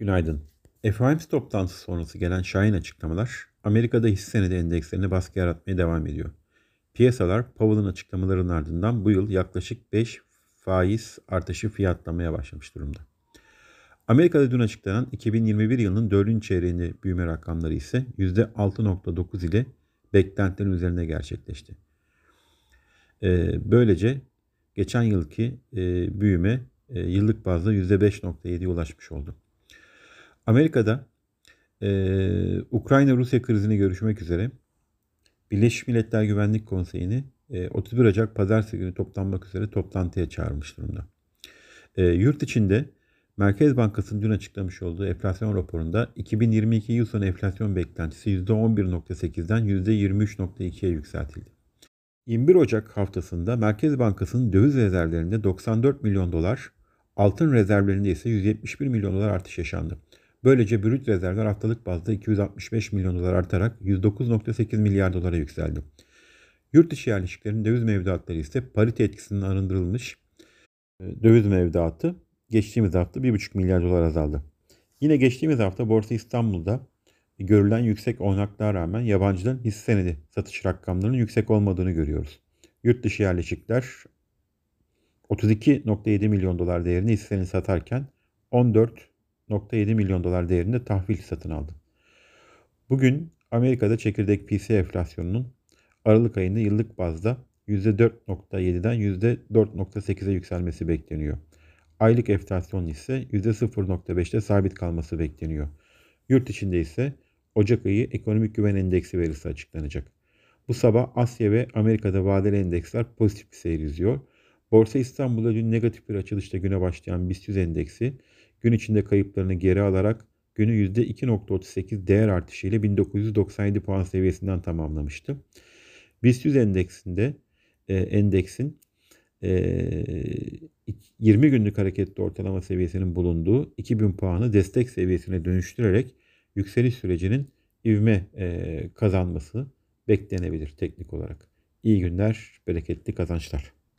Günaydın. FOMC toplantısı sonrası gelen şahin açıklamalar Amerika'da hisse senedi endekslerini baskı yaratmaya devam ediyor. Piyasalar Powell'ın açıklamalarının ardından bu yıl yaklaşık 5 faiz artışı fiyatlamaya başlamış durumda. Amerika'da dün açıklanan 2021 yılının 4. çeyreğinde büyüme rakamları ise %6.9 ile beklentilerin üzerinde gerçekleşti. Ee, böylece geçen yılki e, büyüme e, yıllık bazda %5.7'ye ulaşmış oldu. Amerika'da e, Ukrayna-Rusya krizini görüşmek üzere Birleşmiş Milletler Güvenlik Konseyi'ni e, 31 Ocak Pazartesi günü toplanmak üzere toplantıya çağırmış durumda. E, yurt içinde Merkez Bankası'nın dün açıklamış olduğu enflasyon raporunda 2022 yıl sonu enflasyon beklentisi %11.8'den %23.2'ye yükseltildi. 21 Ocak haftasında Merkez Bankası'nın döviz rezervlerinde 94 milyon dolar, altın rezervlerinde ise 171 milyon dolar artış yaşandı. Böylece brüt rezervler haftalık bazda 265 milyon dolar artarak 109.8 milyar dolara yükseldi. Yurt dışı yerleşiklerin döviz mevduatları ise parite etkisinden arındırılmış e, döviz mevduatı geçtiğimiz hafta 1,5 milyar dolar azaldı. Yine geçtiğimiz hafta Borsa İstanbul'da görülen yüksek oynaklığa rağmen yabancıların hisse senedi satış rakamlarının yüksek olmadığını görüyoruz. Yurt dışı yerleşikler 32.7 milyon dolar değerinde hisselerini satarken 14 1.7 milyon dolar değerinde tahvil satın aldı. Bugün Amerika'da çekirdek PC enflasyonunun Aralık ayında yıllık bazda %4.7'den %4.8'e yükselmesi bekleniyor. Aylık enflasyon ise %0.5'te sabit kalması bekleniyor. Yurt içinde ise Ocak ayı ekonomik güven endeksi verisi açıklanacak. Bu sabah Asya ve Amerika'da vadeli endeksler pozitif bir seyir izliyor. Borsa İstanbul'da dün negatif bir açılışla güne başlayan BIST 100 endeksi gün içinde kayıplarını geri alarak günü %2.38 değer artışıyla 1997 puan seviyesinden tamamlamıştı. BIST 100 endeksinde e, endeksin e, 20 günlük hareketli ortalama seviyesinin bulunduğu 2000 puanı destek seviyesine dönüştürerek yükseliş sürecinin ivme e, kazanması beklenebilir teknik olarak. İyi günler, bereketli kazançlar.